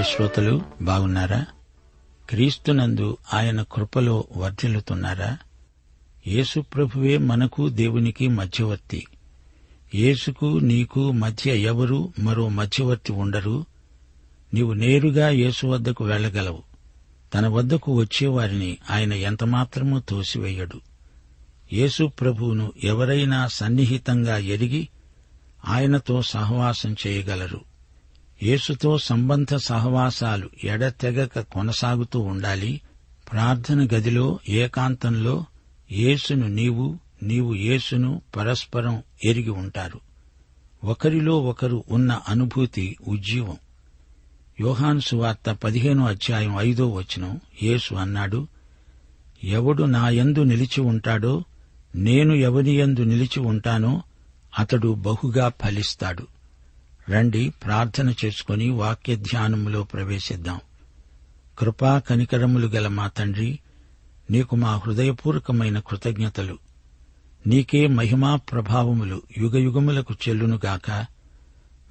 ప్రియ శ్రోతలు బాగున్నారా? క్రీస్తునందు ఆయన కృపలో వర్ధిల్లుతున్నారా? యేసు ప్రభువే మనకు దేవునికి మధ్యవర్తి. యేసుకు నీకు మధ్య ఎవరు మరో మధ్యవర్తి ఉండరు? నీవు నేరుగా యేసు వద్దకు వెళ్ళగలవు తన వద్దకు వచ్చేవారిని ఆయన ఎంతమాత్రమూ తోసివేయడు. యేసు ప్రభువును ఎవరైనా సన్నిహితంగా ఎరిగి ఆయనతో సహవాసం చేయగలరు. యేసుతో సంబంధ సహవాసాలు ఎడతెగక కొనసాగుతూ ఉండాలి. ప్రార్థన గదిలో ఏకాంతంలో యేసును నీవు నీవు యేసును పరస్పరం ఎరిగి ఉంటారు. ఒకరిలో ఒకరు ఉన్న అనుభూతి ఉజ్జీవం. యోహాను సువార్త పదిహేనో అధ్యాయం ఐదో వచనం యేసు అన్నాడు ఎవడు నాయందు నిలిచి ఉంటాడో నేను ఎవని యందు నిలిచి ఉంటానో అతడు బహుగా ఫలిస్తాడు. రండి ప్రార్థన చేసుకుని వాక్య ధ్యానములో ప్రవేశిద్దాం. కృపా కనికరములు గల మా తండ్రి నీకు మా హృదయపూర్వకమైన కృతజ్ఞతలు. నీకే మహిమా ప్రభావములు యుగయుగములకు చెల్లునుగాక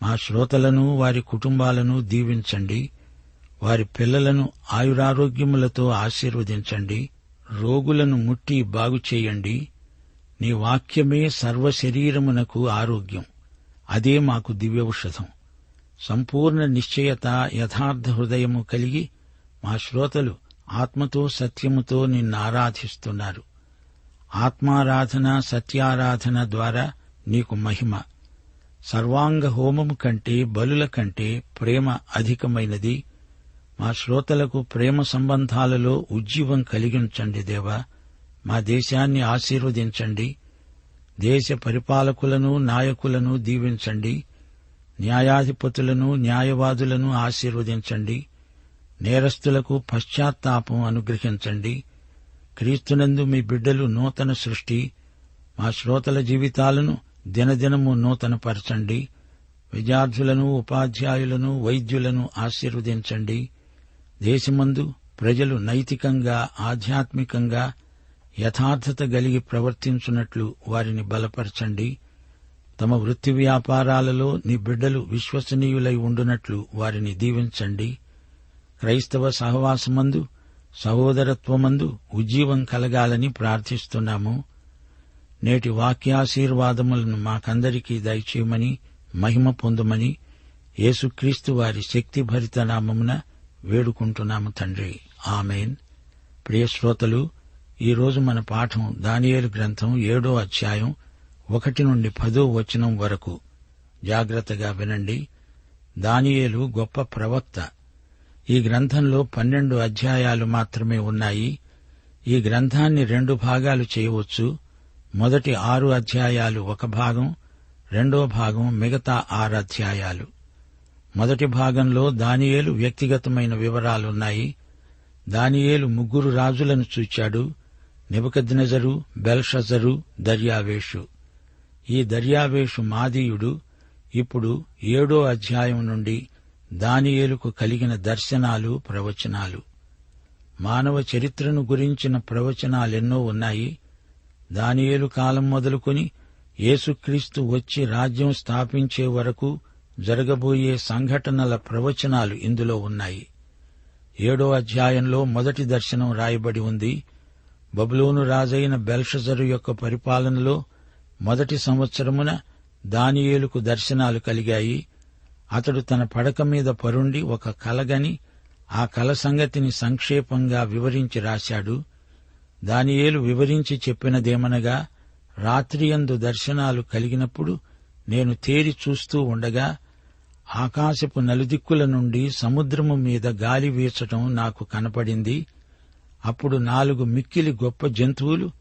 మా శ్రోతలను వారి కుటుంబాలను దీవించండి. వారి పిల్లలను ఆయురారోగ్యములతో ఆశీర్వదించండి. రోగులను ముట్టి బాగుచేయండి. నీ వాక్యమే సర్వశరీరమునకు ఆరోగ్యం. అదే మాకు దివ్యౌషధం. సంపూర్ణ నిశ్చయత యథార్థ హృదయము కలిగి మా శ్రోతలు ఆత్మతో సత్యముతో నిన్ను ఆరాధిస్తున్నారు. ఆత్మారాధన సత్యారాధన ద్వారా నీకు మహిమ. సర్వాంగ హోమము కంటే బలుల కంటే ప్రేమ అధికమైనది. మా శ్రోతలకు ప్రేమ సంబంధాలలో ఉజ్జీవం కలిగించండి దేవా. మా దేశాన్ని ఆశీర్వదించండి. దేశ పరిపాలకులను నాయకులను దీవించండి. న్యాయాధిపతులను న్యాయవాదులను ఆశీర్వదించండి. నేరస్తులకు పశ్చాత్తాపం అనుగ్రహించండి. క్రీస్తునందు మీ బిడ్డలు నూతన సృష్టి. మా శ్రోతల జీవితాలను దినదినము నూతనపరచండి. విద్యార్థులను ఉపాధ్యాయులను వైద్యులను ఆశీర్వదించండి. దేశమందు ప్రజలు నైతికంగా ఆధ్యాత్మికంగా యథార్థత గలిగి ప్రవర్తించున్నట్లు వారిని బలపరచండి. తమ వృత్తి వ్యాపారాలలో నీ బిడ్డలు విశ్వసనీయులై ఉండునట్లు వారిని దీవించండి. క్రైస్తవ సహవాసమందు సహోదరత్వమందు ఉజ్జీవం కలగాలని ప్రార్థిస్తున్నాము. నేటి వాక్యాశీర్వాదములను మాకందరికీ దయచేయమని మహిమ పొందమని యేసుక్రీస్తు వారి శక్తిభరిత నామమున వేడుకుంటున్నాము తండ్రి. ఆమెన్. ప్రియశ్రోతలు శ్రోతలు ఈరోజు మన పాఠం దానియేలు గ్రంథం ఏడో అధ్యాయం ఒకటి నుండి పదో వచనం వరకు. జాగ్రత్తగా వినండి. దానియేలు గొప్ప ప్రవక్త. ఈ గ్రంథంలో పన్నెండు అధ్యాయాలు మాత్రమే ఉన్నాయి. ఈ గ్రంథాన్ని రెండు భాగాలు చేయవచ్చు. మొదటి ఆరు అధ్యాయాలు ఒక భాగం రెండో భాగం మిగతా ఆరు అధ్యాయాలు. మొదటి భాగంలో దానియేలు వ్యక్తిగతమైన వివరాలున్నాయి. దానియేలు ముగ్గురు రాజులను చూచాడు. నెబుకద్నెజరు బెల్షజరు దర్యావేషు. ఈ దర్యావేషు మాదీయుడు ఇప్పుడు ఏడో అధ్యాయం నుండి దానియేలుకు కలిగిన దర్శనాలు ప్రవచనాలు. మానవ చరిత్రను గురించిన ప్రవచనాలెన్నో ఉన్నాయి. దానియేలు కాలం మొదలుకొని యేసుక్రీస్తు వచ్చి రాజ్యం స్థాపించే వరకు జరగబోయే సంఘటనల ప్రవచనాలు ఇందులో ఉన్నాయి. ఏడో అధ్యాయంలో మొదటి దర్శనం రాయబడి ఉంది. బబులోను రాజైన బెల్షజరు యొక్క పరిపాలనలో మొదటి సంవత్సరమున దానియేలుకు దర్శనాలు కలిగాయి. అతడు తన పడక మీద పరుండి ఒక కలగని ఆ కల సంగతిని సంక్షేపంగా వివరించి రాశాడు. దానియేలు వివరించి చెప్పినదేమనగా రాత్రియందు దర్శనాలు కలిగినప్పుడు నేను తేరి చూస్తూ ఉండగా ఆకాశపు నలుదిక్కుల నుండి సముద్రము మీద గాలి వీచటం నాకు కనపడింది. అప్పుడు నాలుగు మిక్కిలి గొప్ప జంతువులు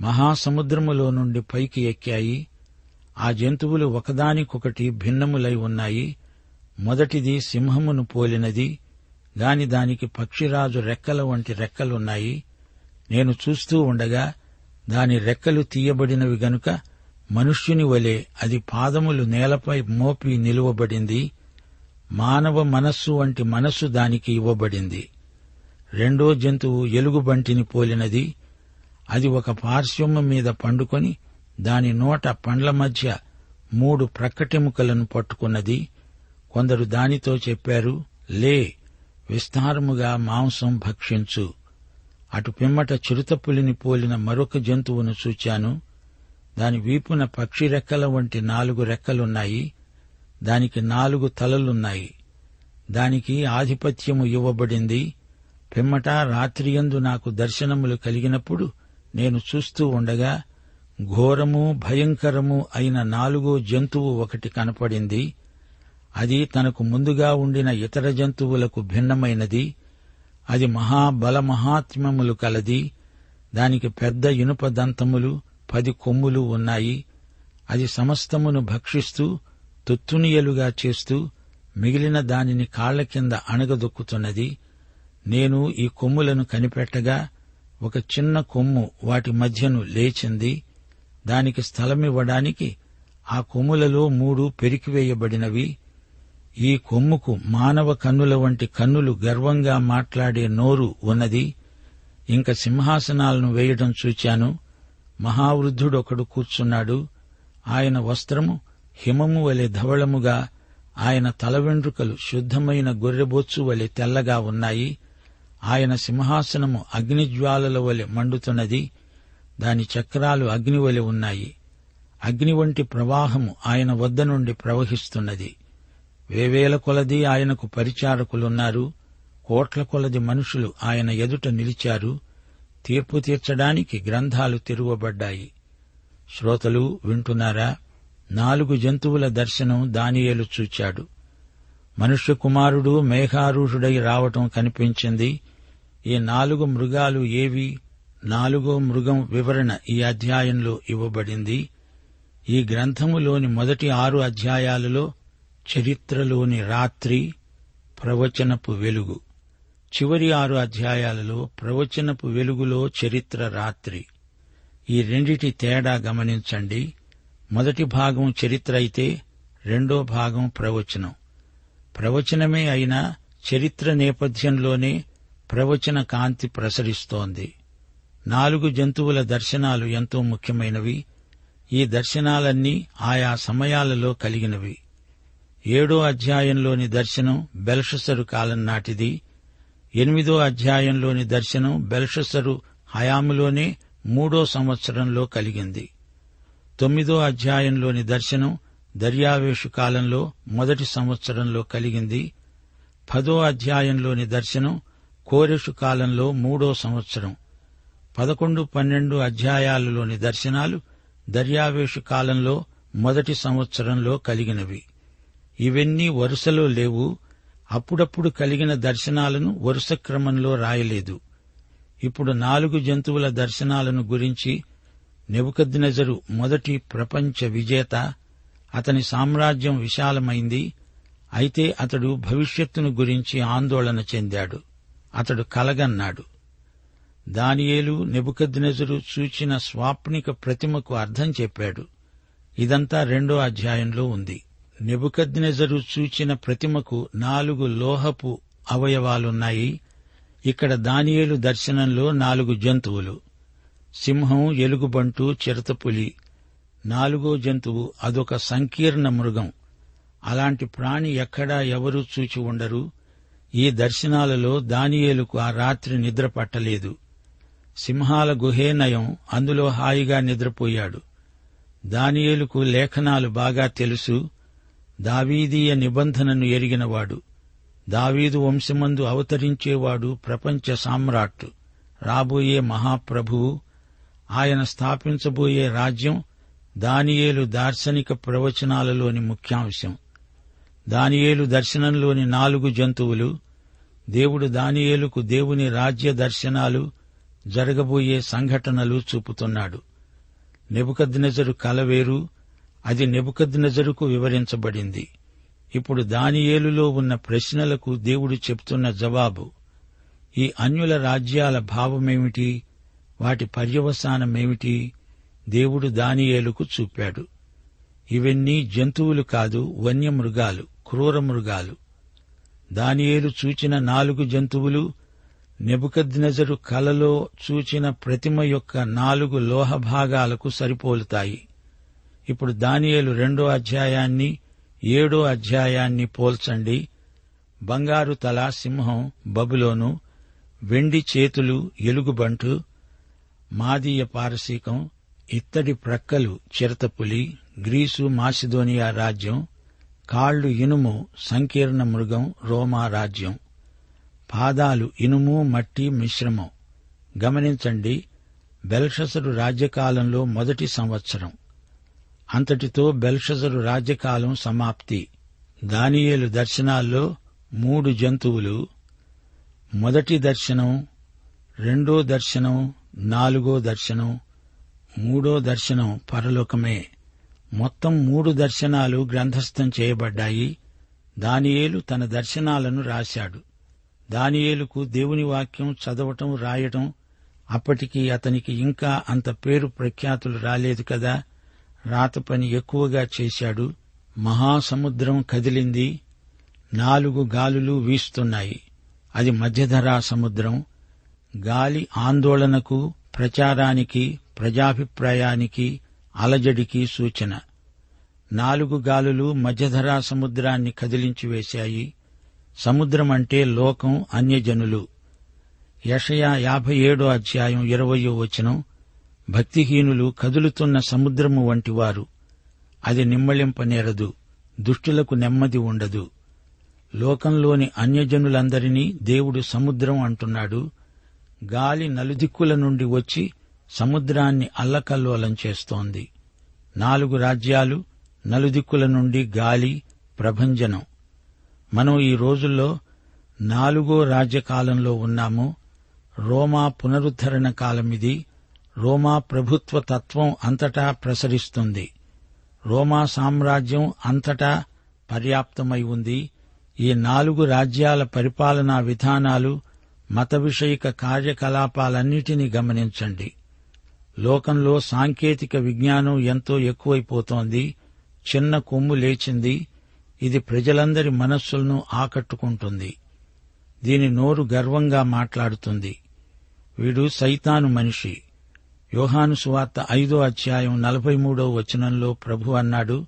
మహాసముద్రములో నుండి పైకి ఎక్కాయి. ఆ జంతువులు ఒకదానికొకటి భిన్నములై ఉన్నాయి. మొదటిది సింహమును పోలినది. గాని దానికి పక్షిరాజు రెక్కల వంటి రెక్కలున్నాయి. నేను చూస్తూ ఉండగా దాని రెక్కలు తీయబడినవి గనుక మనుష్యుని వలె అది పాదములు నేలపై మోపి నిలువబడింది. మానవ మనస్సు వంటి మనస్సు దానికి ఇవ్వబడింది. రెండో జంతువు ఎలుగుబంటిని పోలినది. అది ఒక పార్శ్వము మీద పండుకొని దాని నోట పండ్ల మధ్య మూడు ప్రక్కటెముకలను పట్టుకున్నది. కొందరు దానితో చెప్పారు లే విస్తారముగా మాంసం భక్షించు. అటు పిమ్మట చిరుతపులిని పోలిన మరొక జంతువును చూచాను. దాని వీపున పక్షి రెక్కల వంటి నాలుగు రెక్కలున్నాయి. దానికి నాలుగు తలలున్నాయి. దానికి ఆధిపత్యము ఇవ్వబడింది. పిమ్మట రాత్రియందు నాకు దర్శనములు కలిగినప్పుడు నేను చూస్తూ ఉండగా ఘోరము భయంకరము అయిన నాలుగో జంతువు ఒకటి కనపడింది. అది తనకు ముందుగా ఉండిన ఇతర జంతువులకు భిన్నమైనది. అది మహాబలమహాత్మ్యములు కలది. దానికి పెద్ద ఇనుప దంతములు పది కొమ్ములు ఉన్నాయి. అది సమస్తమును భక్షిస్తూ తుత్తునియలుగా చేస్తూ మిగిలిన దానిని కాళ్ళ కింద అణగదొక్కుతున్నది. నేను ఈ కొమ్ములను కనిపెట్టగా ఒక చిన్న కొమ్ము వాటి మధ్యను లేచింది. దానికి స్థలమివ్వడానికి ఆ కొమ్ములలో మూడు పెరికివేయబడినవి. ఈ కొమ్ముకు మానవ కన్నుల వంటి కన్నులు గర్వంగా మాట్లాడే నోరు ఉన్నది. ఇంక సింహాసనాలను వేయడం చూచాను. మహావృద్ధుడొకడు కూర్చున్నాడు. ఆయన వస్త్రము హిమము వలె ధవళముగా ఆయన తల వెండ్రుకలు శుద్ధమైన గొర్రెబొచ్చు వలె తెల్లగా ఉన్నాయి. ఆయన సింహాసనము అగ్నిజ్వాలల వలె మండుతున్నది. దాని చక్రాలు అగ్ని వలె ఉన్నాయి. అగ్ని వంటి ప్రవాహము ఆయన వద్ద నుండి ప్రవహిస్తున్నది. వేవేల కొలది ఆయనకు పరిచారకులున్నారు. కోట్ల కొలది మనుషులు ఆయన ఎదుట నిలిచారు. తీర్పు తీర్చడానికి గ్రంథాలు తెరువబడ్డాయి. శ్రోతలు వింటున్నారా? నాలుగు జంతువుల దర్శనం దానియేలు చూచాడు. మనుష్య కుమారుడు మేఘారూఢుడై రావటం కనిపించింది. ఈ నాలుగు మృగాలు ఏవి? నాలుగో మృగం వివరణ ఈ అధ్యాయంలో ఇవ్వబడింది. ఈ గ్రంథములోని మొదటి ఆరు అధ్యాయాలలో చరిత్రలోని రాత్రి ప్రవచనపు వెలుగు. చివరి ఆరు అధ్యాయాలలో ప్రవచనపు వెలుగులో చరిత్ర రాత్రి. ఈ రెండిటి తేడా గమనించండి. మొదటి భాగం చరిత్ర అయితే రెండో భాగం ప్రవచనం. ప్రవచనమే అయినా చరిత్ర నేపథ్యంలోనే ప్రవచన కాంతి ప్రసరిస్తోంది. నాలుగు జంతువుల దర్శనాలు ఎంతో ముఖ్యమైనవి. ఈ దర్శనాలన్నీ ఆయా సమయాలలో కలిగినవి. ఏడో అధ్యాయంలోని దర్శనం బెల్షసరు కాలం నాటిది. ఎనిమిదో అధ్యాయంలోని దర్శనం బెల్షసరు హయాములోనే మూడో సంవత్సరంలో కలిగింది. తొమ్మిదో అధ్యాయంలోని దర్శనం దర్యావేషు కాలంలో మొదటి సంవత్సరంలో కలిగింది. పదో అధ్యాయంలోని దర్శనం కోరెషు కాలంలో మూడో సంవత్సరం. పదకొండు పన్నెండు అధ్యాయాలలోని దర్శనాలు దర్యావేషు కాలంలో మొదటి సంవత్సరంలో కలిగినవి. ఇవన్నీ వరుసలో లేవు. అప్పుడప్పుడు కలిగిన దర్శనాలను వరుస క్రమంలో రాయలేదు. ఇప్పుడు నాలుగు జంతువుల దర్శనాలను గురించి నెబుకద్నెజరు మొదటి ప్రపంచ విజేత అతని సామ్రాజ్యం విశాలమైంది. అయితే అతడు భవిష్యత్తును గురించి ఆందోళన చెందాడు. అతడు కలగన్నాడు. దానియేలు నెబుకద్నెజరు చూచిన స్వాప్నిక ప్రతిమకు అర్థం చెప్పాడు. ఇదంతా రెండో అధ్యాయంలో ఉంది. నెబుకద్నెజరు చూచిన ప్రతిమకు నాలుగు లోహపు అవయవాలున్నాయి. ఇక్కడ దానియేలు దర్శనంలో నాలుగు జంతువులు. సింహం ఎలుగుబంటు చిరతపులి నాలుగో జంతువు అదొక సంకీర్ణ మృగం. అలాంటి ప్రాణి ఎక్కడా ఎవరూ చూచి ఉండరు. ఈ దర్శనాలలో దానియేలుకు ఆ రాత్రి నిద్ర పట్టలేదు. సింహాల గుహే నయం అందులో హాయిగా నిద్రపోయాడు. దానియేలుకు లేఖనాలు బాగా తెలుసు. దావీదీయ నిబంధనను ఎరిగినవాడు. దావీదు వంశమందు అవతరించేవాడు ప్రపంచ సామ్రాట్. రాబోయే మహాప్రభువు. ఆయన స్థాపించబోయే రాజ్యం దానియేలు దార్శనిక ప్రవచనాలలోని ముఖ్యాంశం. దానియేలు దర్శనంలోని నాలుగు జంతువులు దేవుడు దానియేలుకు దేవుని రాజ్య దర్శనాలు జరగబోయే సంఘటనలు చూపుతున్నాడు. నెబుకద్నెజరు కలవేరు అది నెబుకద్నెజరుకు వివరించబడింది. ఇప్పుడు దానియేలులో ఉన్న ప్రశ్నలకు దేవుడు చెప్తున్న జవాబు ఈ అన్యుల రాజ్యాల భావమేమిటి? వాటి పర్యవసానమేమిటి? దేవుడు దానియేలుకు చూపాడు. ఇవన్నీ జంతువులు కాదు వన్యమృగాలు క్రూర మృగాలు దానియేలు చూచిన నాలుగు జంతువులు నెబుకద్నెజరు కలలో చూచిన ప్రతిమ యొక్క నాలుగు లోహ భాగాలకు సరిపోలుతాయి. ఇప్పుడు దానియేలు రెండో అధ్యాయాన్ని ఏడో అధ్యాయాన్ని పోల్చండి. బంగారు తల సింహం బబులోను వెండి చేతులు ఎలుగుబంటు మాదీయ పారసీకం ఇత్తడి ప్రక్కలు చిరతపులి గ్రీసు మాసిదోనియా రాజ్యం కాళ్ళు ఇనుము సంకీర్ణ మృగం రోమా రాజ్యం. పాదాలు ఇనుము మట్టి మిశ్రమం. గమనించండి బెల్షసరు రాజ్యకాలంలో మొదటి సంవత్సరం. అంతటితో బెల్షసరు రాజ్యకాలం సమాప్తి. దానియేలు దర్శనాల్లో మూడు జంతువులు. మొదటి దర్శనం రెండో దర్శనం నాలుగో దర్శనం మూడో దర్శనం పరలోకమే. మొత్తం మూడు దర్శనాలు గ్రంథస్థం చేయబడ్డాయి. దానియేలు తన దర్శనాలను రాశాడు. దానియేలుకు దేవుని వాక్యం చదవటం రాయటం అప్పటికి అతనికి ఇంకా అంత పేరు ప్రఖ్యాతులు రాలేదు కదా. రాత పని ఎక్కువగా చేశాడు. మహాసముద్రం కదిలింది. నాలుగు గాలులు వీస్తున్నాయి. అది మధ్యధరా సముద్రం. గాలి ఆందోళనకు ప్రచారానికి ప్రజాభిప్రాయానికి అలజడికి సూచన. నాలుగు గాలులు మధ్యధరా సముద్రాన్ని కదిలించి వేశాయి. సముద్రం అంటే లోకం అన్యజనులు. యషయా యాభై ఏడో అధ్యాయం ఇరవయో వచనం. భక్తిహీనులు కదులుతున్న సముద్రము వంటివారు. అది నిమ్మళింపనేరదు. దుష్టులకు నెమ్మది ఉండదు. లోకంలోని అన్యజనులందరినీ దేవుడు సముద్రం అంటున్నాడు. గాలి నలుదిక్కుల నుండి వచ్చి సముద్రాన్ని అల్లకల్లోలం చేస్తోంది. నాలుగు రాజ్యాలు నలుదిక్కుల నుండి గాలి ప్రభంజనం. మనం ఈ రోజుల్లో నాలుగో రాజ్యకాలంలో ఉన్నాము. రోమా పునరుద్ధరణ కాలమిది రోమా ప్రభుత్వ తత్వం అంతటా ప్రసరిస్తుంది. రోమా సామ్రాజ్యం అంతటా పర్యాప్తమై ఉంది. ఈ నాలుగు రాజ్యాల పరిపాలనా విధానాలు మత విషయక కార్యకలాపాలన్నిటినీ గమనించండి. లోకంలో సాంకేతిక విజ్ఞానం ఎంతో ఎక్కువైపోతోంది. చిన్న కొమ్ము లేచింది. ఇది ప్రజలందరి మనస్సులను ఆకట్టుకుంటుంది. దీని నోరు గర్వంగా మాట్లాడుతుంది. వీడు సైతాను మనిషి. యోహాను సువార్త ఐదో అధ్యాయం నలభై మూడో వచనంలో ప్రభు అన్నాడు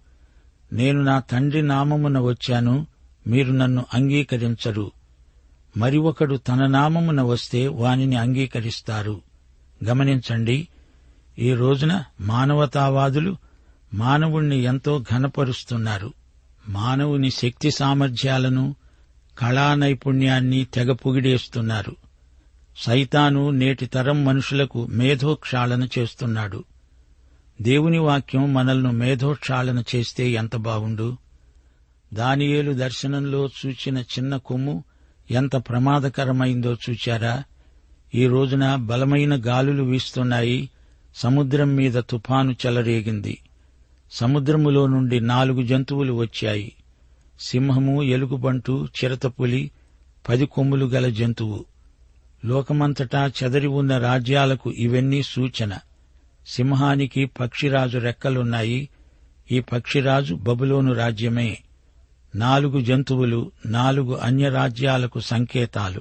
నేను నా తండ్రి నామమున వచ్చాను మీరు నన్ను అంగీకరించరు. మరి ఒకడు తన నామమున వస్తే వానిని అంగీకరిస్తారు. గమనించండి ఈ రోజున మానవతావాదులు మానవుణ్ణి ఎంతో ఘనపరుస్తున్నారు. మానవుని శక్తి సామర్థ్యాలను కళా నైపుణ్యాన్ని తెగ పొగిడేస్తున్నారు. సైతాను నేటి తరం మనుషులకు మేధోక్షాళన చేస్తున్నాడు. దేవుని వాక్యం మనల్ని మేధోక్షాళన చేస్తే ఎంత బావుండు? దానియేలు దర్శనంలో చూచిన చిన్న కొమ్ము ఎంత ప్రమాదకరమైందో చూచారా? ఈ రోజున బలమైన గాలులు వీస్తున్నాయి సముద్రం మీద తుఫాను చెలరేగింది. సముద్రములో నుండి నాలుగు జంతువులు వచ్చాయి. సింహము ఎలుగుబంటు చిరతపులి పది కొమ్ములు గల జంతువు. లోకమంతటా చెదరి ఉన్న రాజ్యాలకు ఇవన్నీ సూచన. సింహానికి పక్షిరాజు రెక్కలున్నాయి. ఈ పక్షిరాజు బబులోను రాజ్యమే. నాలుగు జంతువులు నాలుగు అన్యరాజ్యాలకు సంకేతాలు.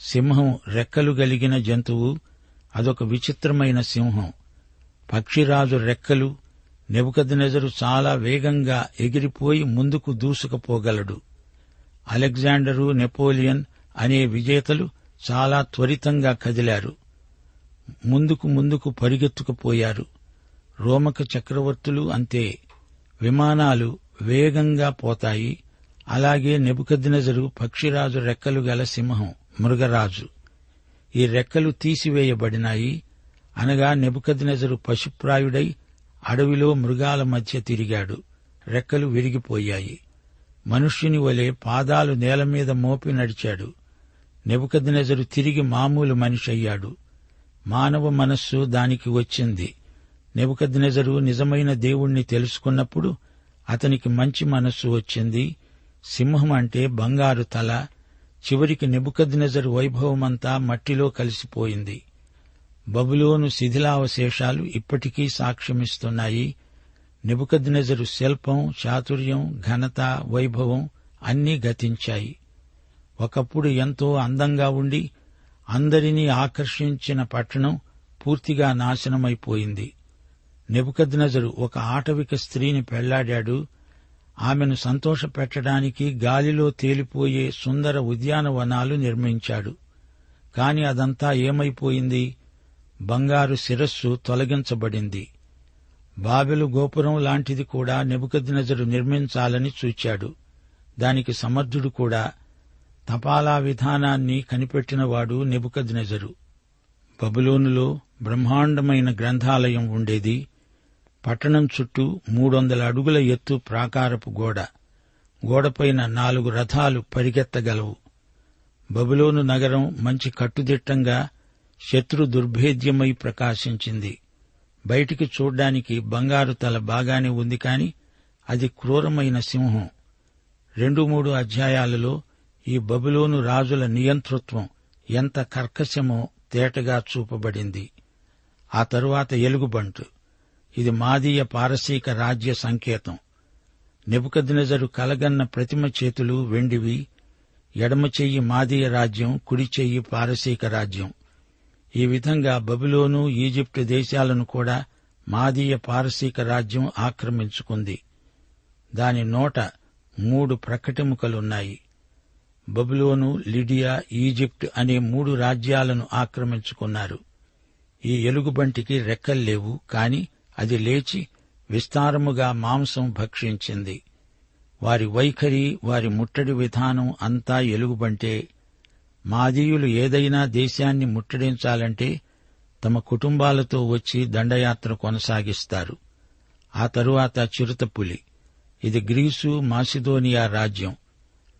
సింహం రెక్కలు గలిగిన జంతువు అదొక విచిత్రమైన సింహం. పక్షిరాజు రెక్కలు నెబుకద్నెజరు చాలా వేగంగా ఎగిరిపోయి ముందుకు దూసుకుపోగలడు. అలెగ్జాండరు నెపోలియన్ అనే విజేతలు చాలా త్వరితంగా కదిలారు. ముందుకు ముందుకు పరిగెత్తుకుపోయారు. రోమక చక్రవర్తులు అంతే. విమానాలు వేగంగా పోతాయి. అలాగే నెబుకద్నెజరు పక్షిరాజు రెక్కలు గల సింహం మృగరాజు. ఈ రెక్కలు తీసివేయబడినాయి. అనగా నెబుకద్నెజరు పశుప్రాయుడై అడవిలో మృగాల మధ్య తిరిగాడు. రెక్కలు విరిగిపోయాయి. మనుష్యుని వలె పాదాలు నేల మీద మోపి నడిచాడు. నెబుకద్నెజరు తిరిగి మామూలు మనిషి అయ్యాడు. మానవ మనస్సు దానికి వచ్చింది. నెబుకద్నెజరు నిజమైన దేవుణ్ణి తెలుసుకున్నప్పుడు అతనికి మంచి మనస్సు వచ్చింది. సింహం అంటే బంగారు తల. చివరికి నెబుకద్నెజరు వైభవమంతా మట్టిలో కలిసిపోయింది. బబులోను శిథిలావశేషాలు ఇప్పటికీ సాక్ష్యమిస్తున్నాయి. నెబుకద్నెజరు శిల్పం చాతుర్యం ఘనత వైభవం అన్నీ గతించాయి. ఒకప్పుడు ఎంతో అందంగా ఉండి అందరినీ ఆకర్షించిన పట్టణం పూర్తిగా నాశనమైపోయింది. నెబుకద్నజరు ఒక ఆటవిక స్త్రీని పెళ్ళాడాడు. ఆమెను సంతోషపెట్టడానికి గాలిలో తేలిపోయే సుందర ఉద్యానవనాలు నిర్మించాడు. కాని అదంతా ఏమైపోయింది? బంగారు శిరస్సు తొలగించబడింది. బాబెలు గోపురం లాంటిది కూడా నెబుకద్నజరు నిర్మించాలని చూచాడు. దానికి సమర్థుడు కూడా తపాలా విధానాన్ని కనిపెట్టినవాడు నెబుకద్నెజరు. బబులోనులో బ్రహ్మాండమైన గ్రంథాలయం ఉండేది. పట్టణం చుట్టూ మూడొందల అడుగుల ఎత్తు ప్రాకారపు గోడ. గోడపైన నాలుగు రథాలు పరిగెత్తగలవు. బబులోను నగరం మంచి కట్టుదిట్టంగా శత్రు దుర్భేద్యమై ప్రకాశించింది. బయటికి చూడ్డానికి బంగారు తల బాగానే ఉంది కాని అది క్రూరమైన సింహం. రెండు మూడు అధ్యాయాలలో ఈ బబులోను రాజుల నియంతృత్వం ఎంత కర్కశమో తేటగా చూపబడింది. ఆ తరువాత ఎలుగుబంటు. ఇది మాదీయ పారసీక రాజ్య సంకేతం. నెబుకద్నెజరు కలగన్న ప్రతిమ చేతులు వెండివి ఎడమ చెయ్యి మాదీయ రాజ్యం కుడి చెయ్యి పారసీక రాజ్యం. ఈ విధంగా బబులోను ఈజిప్టు దేశాలను కూడా మాదీయ పారసీక రాజ్యం ఆక్రమించుకుంది. దాని నోట మూడు ప్రకటిముకలున్నాయి. బబులోను లిడియా ఈజిప్ట్ అనే మూడు రాజ్యాలను ఆక్రమించుకున్నారు. ఈ ఎలుగుబంటికి రెక్కల్లేవు కాని అది లేచి విస్తారముగా మాంసం భక్షించింది. వారి వైఖరి వారి ముట్టడి విధానం అంతా ఎలుగుబంటే మాదీయులు ఏదైనా దేశాన్ని ముట్టడించాలంటే తమ కుటుంబాలతో వచ్చి దండయాత్ర కొనసాగిస్తారు. ఆ తరువాత చిరుతపులి. ఇది గ్రీసు మాసిదోనియా రాజ్యం.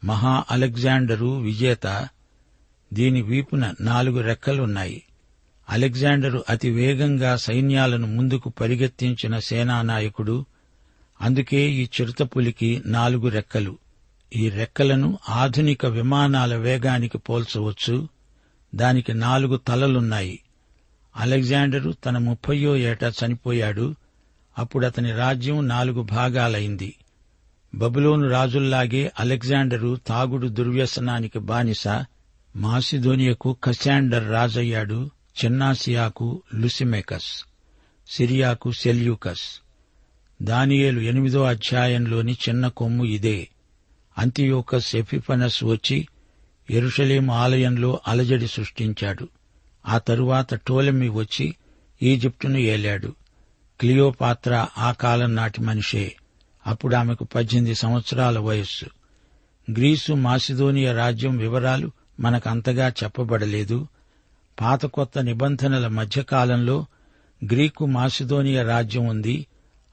మహా అలెగ్జాండరు విజేత. దీని వీపున నాలుగు రెక్కలున్నాయి. అలెగ్జాండరు అతి వేగంగా సైన్యాలను ముందుకు పరిగెత్తించిన సేనానాయకుడు అందుకే ఈ చిరుతపులికి నాలుగు రెక్కలు. ఈ రెక్కలను ఆధునిక విమానాల వేగానికి పోల్చవచ్చు. దానికి నాలుగు తలలున్నాయి. అలెగ్జాండరు తన ముప్పయో ఏట చనిపోయాడు. అప్పుడు అతని రాజ్యం నాలుగు భాగాలైంది. బబులోను రాజుల్లాగే అలెగ్జాండరు తాగుడు దుర్వ్యసనానికి బానిస. మాసిదోనియకు కశాండర్ రాజయ్యాడు. చిన్నాసియాకు లుసిమెకస్ సిరియాకు సెల్యూకస్. దానియేలు ఎనిమిదో అధ్యాయంలోని చిన్న కొమ్ము ఇదే. అంతియోకస్ ఎఫిఫనస్ వచ్చి ఎరుషలేం ఆలయంలో అలజడి సృష్టించాడు. ఆ తరువాత టోలెమి వచ్చి ఈజిప్టును ఏలాడు. క్లియోపాత్ర ఆ కాలం నాటి మనిషే. అప్పుడు ఆమెకు పద్దెనిమిది సంవత్సరాల వయస్సు. గ్రీసు మాసిదోనియా రాజ్యం వివరాలు మనకంతగా చెప్పబడలేదు. పాత కొత్త నిబంధనల మధ్యకాలంలో గ్రీకు మాసిదోనియా రాజ్యం ఉంది.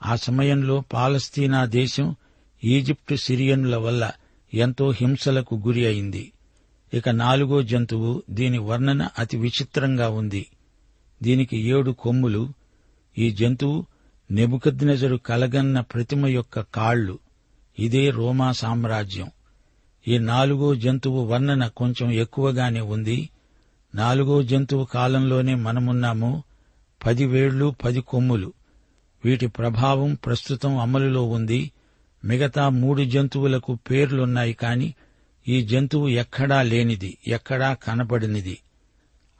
ఆ సమయంలో పాలస్తీనా దేశం ఈజిప్టు సిరియనుల వల్ల ఎంతో హింసలకు గురి అయింది. ఇక నాలుగో జంతువు దీని వర్ణన అతి విచిత్రంగా ఉంది. దీనికి ఏడు కొమ్ములు ఈ జంతువు నెబుకద్నెజరు కలగన్న ప్రతిమ యొక్క కాళ్ళు ఇదే రోమా సామ్రాజ్యం. ఈ నాలుగో జంతువు వర్ణన కొంచెం ఎక్కువగానే ఉంది. నాలుగో జంతువు కాలంలోనే మనమున్నాము. పది వేళ్ళు పది కొమ్ములు. వీటి ప్రభావం ప్రస్తుతం అమలులో ఉంది. మిగతా మూడు జంతువులకు పేర్లున్నాయి కాని ఈ జంతువు ఎక్కడా లేనిది ఎక్కడా కనపడినది.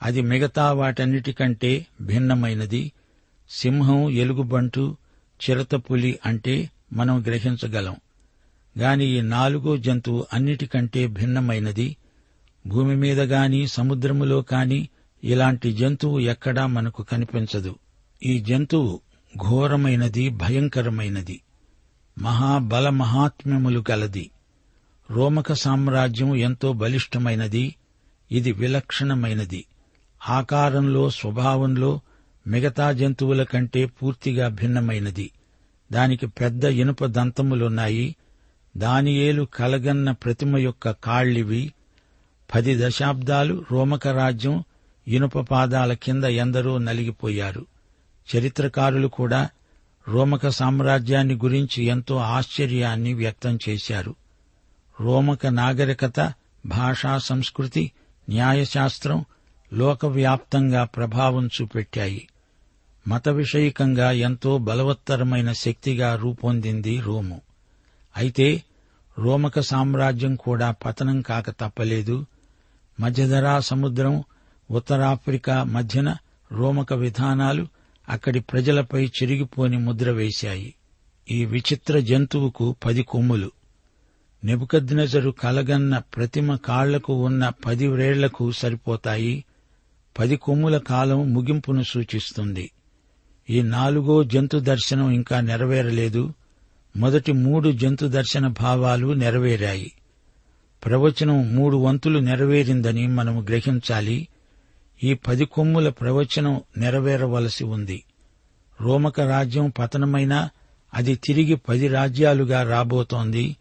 అది మిగతా వాటన్నిటికంటే భిన్నమైనది. సింహం ఎలుగుబంటు చిరతపులి అంటే మనం గ్రహించగలం. గాని ఈ నాలుగో జంతువు అన్నిటికంటే భిన్నమైనది. భూమి మీద గాని సముద్రములో కాని ఇలాంటి జంతువు ఎక్కడా మనకు కనిపించదు. ఈ జంతువు ఘోరమైనది భయంకరమైనది. మహాబల మహాత్మ్యములు గలది. రోమక సామ్రాజ్యం ఎంతో బలిష్టమైనది. ఇది విలక్షణమైనది. ఆకారంలో స్వభావంలో మిగతా జంతువుల కంటే పూర్తిగా భిన్నమైనది. దానికి పెద్ద ఇనుప దంతములున్నాయి. దానియేలు కలగన్న ప్రతిమ యొక్క కాళ్ళివి పది దశాబ్దాలు రోమక రాజ్యం ఇనుప పాదాల కింద ఎందరో నలిగిపోయారు. చరిత్రకారులు కూడా రోమక సామ్రాజ్యాన్ని గురించి ఎంతో ఆశ్చర్యాన్ని వ్యక్తం చేశారు. రోమక నాగరికత భాషా సంస్కృతి న్యాయశాస్త్రం లోకవ్యాప్తంగా ప్రభావం చూపెట్టాయి. మత విషయకంగా ఎంతో బలవత్తరమైన శక్తిగా రూపొందింది రోము. అయితే రోమక సామ్రాజ్యం కూడా పతనం కాక తప్పలేదు. మధ్యధరా సముద్రం ఉత్తరాఫ్రికా మధ్యన రోమక విధానాలు అక్కడి ప్రజలపై చిరిగిపోని ముద్ర వేశాయి. ఈ విచిత్ర జంతువుకు పది కొమ్ములు. నెబుకద్నెజరు కలగన్న ప్రతిమ కాళ్ళకు ఉన్న పది వ్రేళ్ళకు సరిపోతాయి. పది కొమ్ముల కాలం ముగింపును సూచిస్తుంది. ఈ నాలుగో జంతు దర్శనం ఇంకా నెరవేరలేదు. మొదటి మూడు జంతు దర్శన భావాలు నెరవేరాయి. ప్రవచనం మూడు వంతులు నెరవేరిందని మనం గ్రహించాలి. ఈ పది కొమ్ముల ప్రవచనం నెరవేరవలసి ఉంది. రోమక రాజ్యం పతనమైనా అది తిరిగి పది రాజ్యాలుగా రాబోతోంది.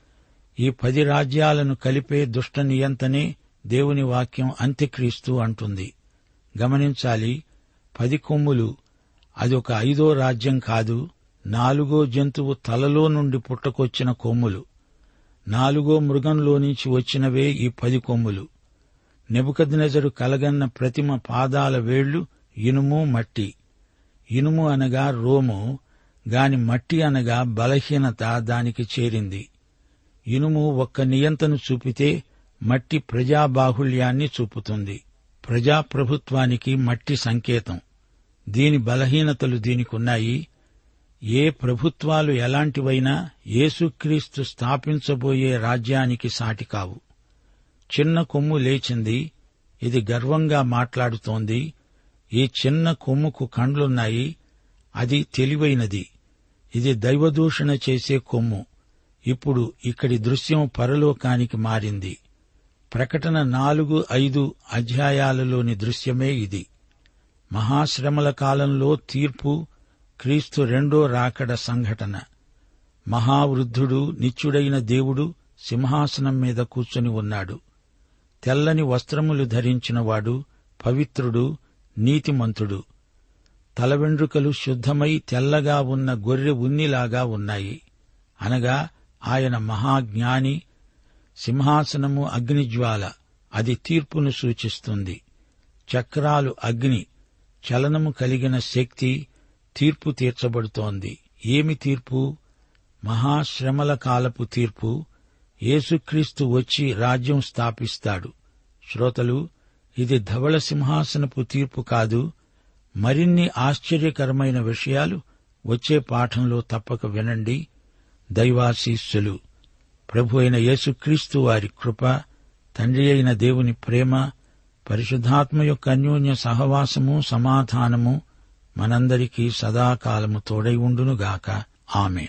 ఈ పది రాజ్యాలను కలిపే దుష్ట నియంతనే దేవుని వాక్యం అంత్యక్రీస్తు అంటుంది. గమనించాలి పది కొమ్ములు అదొక ఐదో రాజ్యం కాదు నాలుగో జంతువు తలలో నుండి పుట్టకొచ్చిన కొమ్ములు. నాలుగో మృగంలో నుంచి వచ్చినవే ఈ పది కొమ్ములు. నెబుకద్నెజరు కలగన్న ప్రతిమ పాదాల వేళ్ళు ఇనుము మట్టి. ఇనుము అనగా రోము గాని మట్టి అనగా బలహీనత దానికి చేరింది. ఇనుము ఒక్క నియంతను చూపితే మట్టి ప్రజాబాహుళ్యాన్ని చూపుతుంది. ప్రజాప్రభుత్వానికి మట్టి సంకేతం. దీని బలహీనతలు దీనికున్నాయి. ఏ ప్రభుత్వాలు ఎలాంటివైనా యేసుక్రీస్తు స్థాపించబోయే రాజ్యానికి సాటి కావు. చిన్న కొమ్ము లేచింది ఇది గర్వంగా మాట్లాడుతోంది ఈ చిన్న కొమ్ముకు కండ్లున్నాయి అది తెలివైనది ఇది దైవదూషణ చేసే కొమ్ము ఇప్పుడు ఇక్కడి దృశ్యం పరలోకానికి మారింది. ప్రకటన నాలుగు ఐదు అధ్యాయాలలోని దృశ్యమే ఇది. మహాశ్రమల కాలంలో తీర్పు క్రీస్తు రెండో రాకడ సంఘటన. మహావృద్ధుడు నిత్యుడైన దేవుడు సింహాసనం మీద కూర్చొని ఉన్నాడు. తెల్లని వస్త్రములు ధరించినవాడు పవిత్రుడు నీతిమంతుడు. తల వెండ్రుకలు శుద్ధమై తెల్లగా ఉన్న గొర్రె ఉన్నిలాగా ఉన్నాయి. అనగా ఆయన మహాజ్ఞాని సింహాసనము అగ్నిజ్వాల అది తీర్పును సూచిస్తుంది. చక్రాలు అగ్ని చలనము కలిగిన శక్తి తీర్పు తీర్చబడుతోంది. ఏమి తీర్పు? మహాశ్రమల కాలపు తీర్పు. యేసుక్రీస్తు వచ్చి రాజ్యం స్థాపిస్తాడు. శ్రోతలు ఇది ధవళ సింహాసనపు తీర్పు కాదు. మరిన్ని ఆశ్చర్యకరమైన విషయాలు వచ్చే పాఠంలో తప్పక వినండి. దైవాశీస్సులు. ప్రభు అయిన యేసుక్రీస్తు వారి కృప తండ్రి అయిన దేవుని ప్రేమ పరిశుద్ధాత్మ యొక్క అన్యోన్య సహవాసము సమాధానము మనందరికీ సదాకాలము తోడై ఉండునుగాక. ఆమె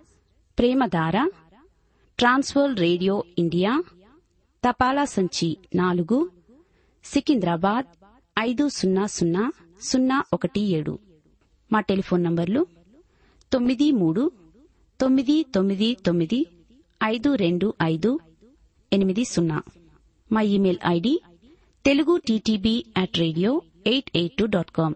Premadhara Trans World Radio India తపాలా సంచి నాలుగు సికింద్రాబాద్ ఐదు సున్నా సున్నా సున్నా ఒకటి ఏడు. మా టెలిఫోన్ నంబర్లు తొమ్మిది మూడు తొమ్మిది తొమ్మిది తొమ్మిది ఐదు రెండు ఐదు ఎనిమిది సున్నా. మా email ID Telugu TTB at radio eight eight two dot com.